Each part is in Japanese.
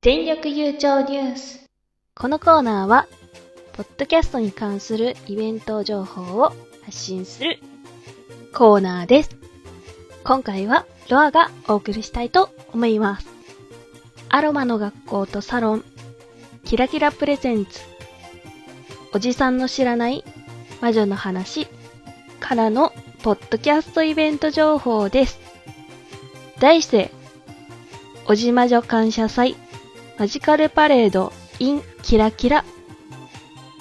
全力優勝ニュース。このコーナーは、ポッドキャストに関するイベント情報を発信するコーナーです。今回はロアがお送りしたいと思います。アロマの学校とサロン、キラキラプレゼンツ、おじさんの知らない魔女の話からのポッドキャストイベント情報です。題して、おじ魔女感謝祭マジカルパレード in キラキラ。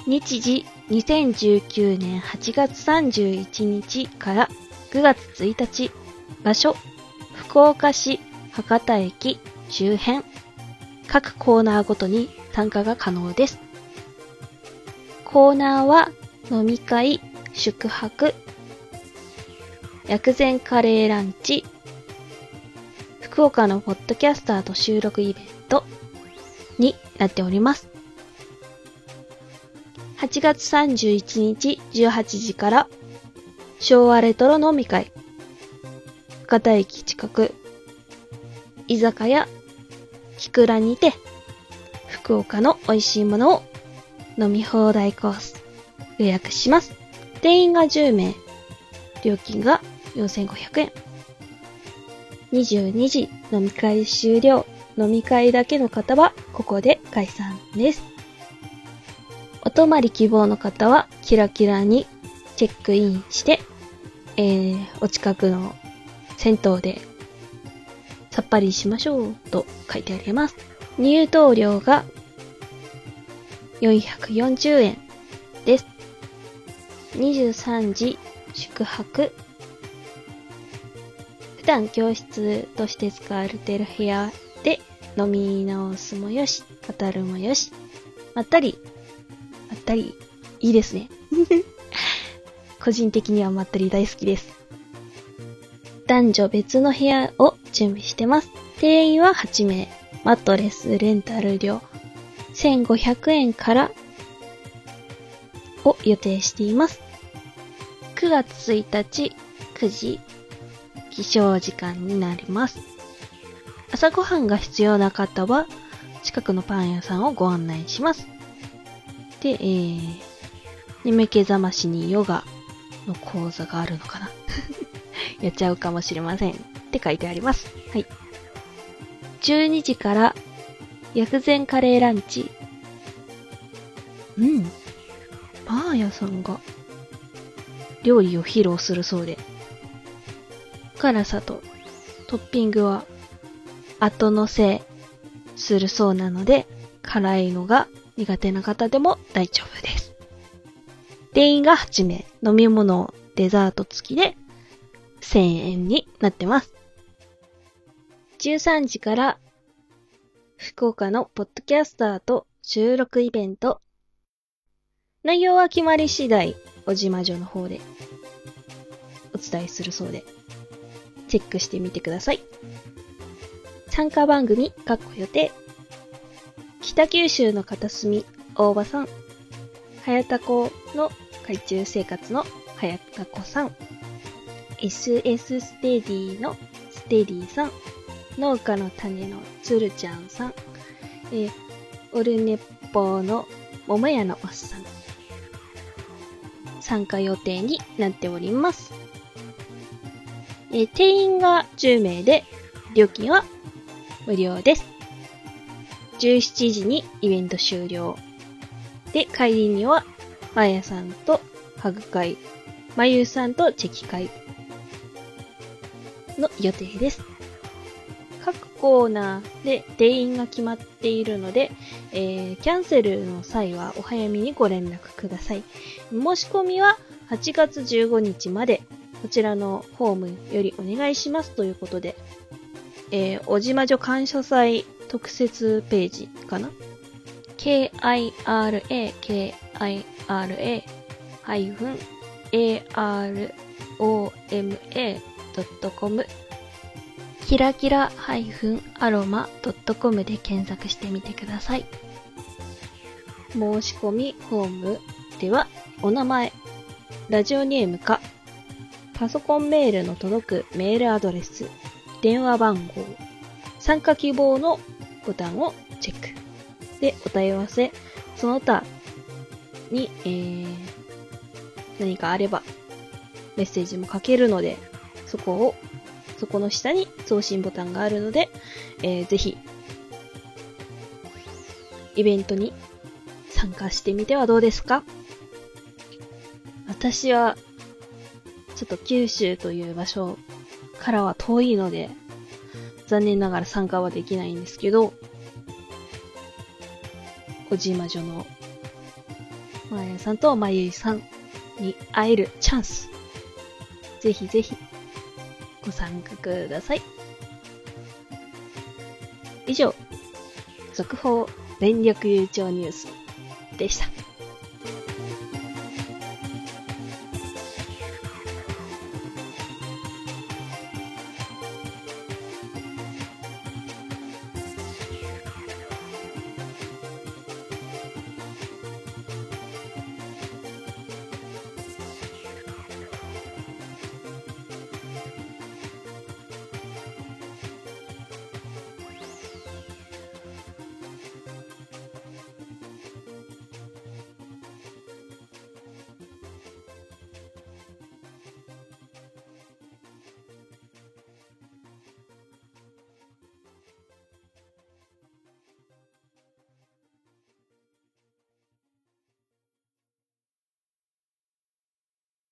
日時2019年8月31日から9月1日。場所福岡市博多駅周辺。各コーナーごとに参加が可能です。コーナーは飲み会、宿泊、薬膳カレーランチ、福岡のポッドキャスターと収録イベント。になっております。8月31日18時から昭和レトロ飲み会博多駅近く居酒屋キクラにて福岡の美味しいものを飲み放題コース予約します。定員が10名。料金が4500円。22時飲み会終了。飲み会だけの方はここで解散です。お泊まり希望の方はキラキラにチェックインして、えー、お近くの銭湯でさっぱりしましょうと書いてあります。入湯料が440円です。23時宿泊。普段教室として使われている部屋飲み直すもよし、語るもよし、まったり、まったり、いいですね。個人的にはまったり大好きです。男女別の部屋を準備してます。定員は8名。マットレスレンタル料1500円からを予定しています。9月1日9時起床時間になります。朝ごはんが必要な方は、近くのパン屋さんをご案内します。で、えー、眠気覚ましにヨガの講座があるのかな やっちゃうかもしれません。って書いてあります。はい。12時から薬膳カレーランチ。うん。パン屋さんが料理を披露するそうで。辛さとトッピングは後乗せするそうなので、辛いのが苦手な方でも大丈夫です。定員が8名、飲み物、デザート付きで1000円になってます。13時から福岡のポッドキャスターと収録イベント。内容は決まり次第、おじま女の方でお伝えするそうで、チェックしてみてください。参加番組、かっこ予定。北九州の片隅、大場さん。はやたこの海中生活のはやたこさん。SS ステディのステディさん。農家の種のつるちゃんさん。え、オルネッポーの桃屋のおっさん。参加予定になっております。え、定員が10名で、料金は無料です。17時にイベント終了。で、帰りには、まやさんとハグ会、まゆさんとチェキ会の予定です。各コーナーで定員が決まっているので、えー、キャンセルの際はお早めにご連絡ください。申し込みは8月15日まで、こちらのホームよりお願いしますということで、えー、おじまじょ感謝祭特設ページかな ?kira,kira-aroma.com キラキラハイフンアロマ .com で検索してみてください。申し込みフォームではお名前、ラジオネームか、パソコンメールの届くメールアドレス、電話番号、参加希望のボタンをチェック。で、お問い合わせ、その他に、えー、何かあれば、メッセージも書けるので、そこを、そこの下に送信ボタンがあるので、えー、ぜひ、イベントに参加してみてはどうですか？私は、ちょっと九州という場所からは遠いので、残念ながら参加はできないんですけど、小島女のまやさんとまゆいさんに会えるチャンス。ぜひぜひご参加ください。以上、続報全力優勝ニュースでした。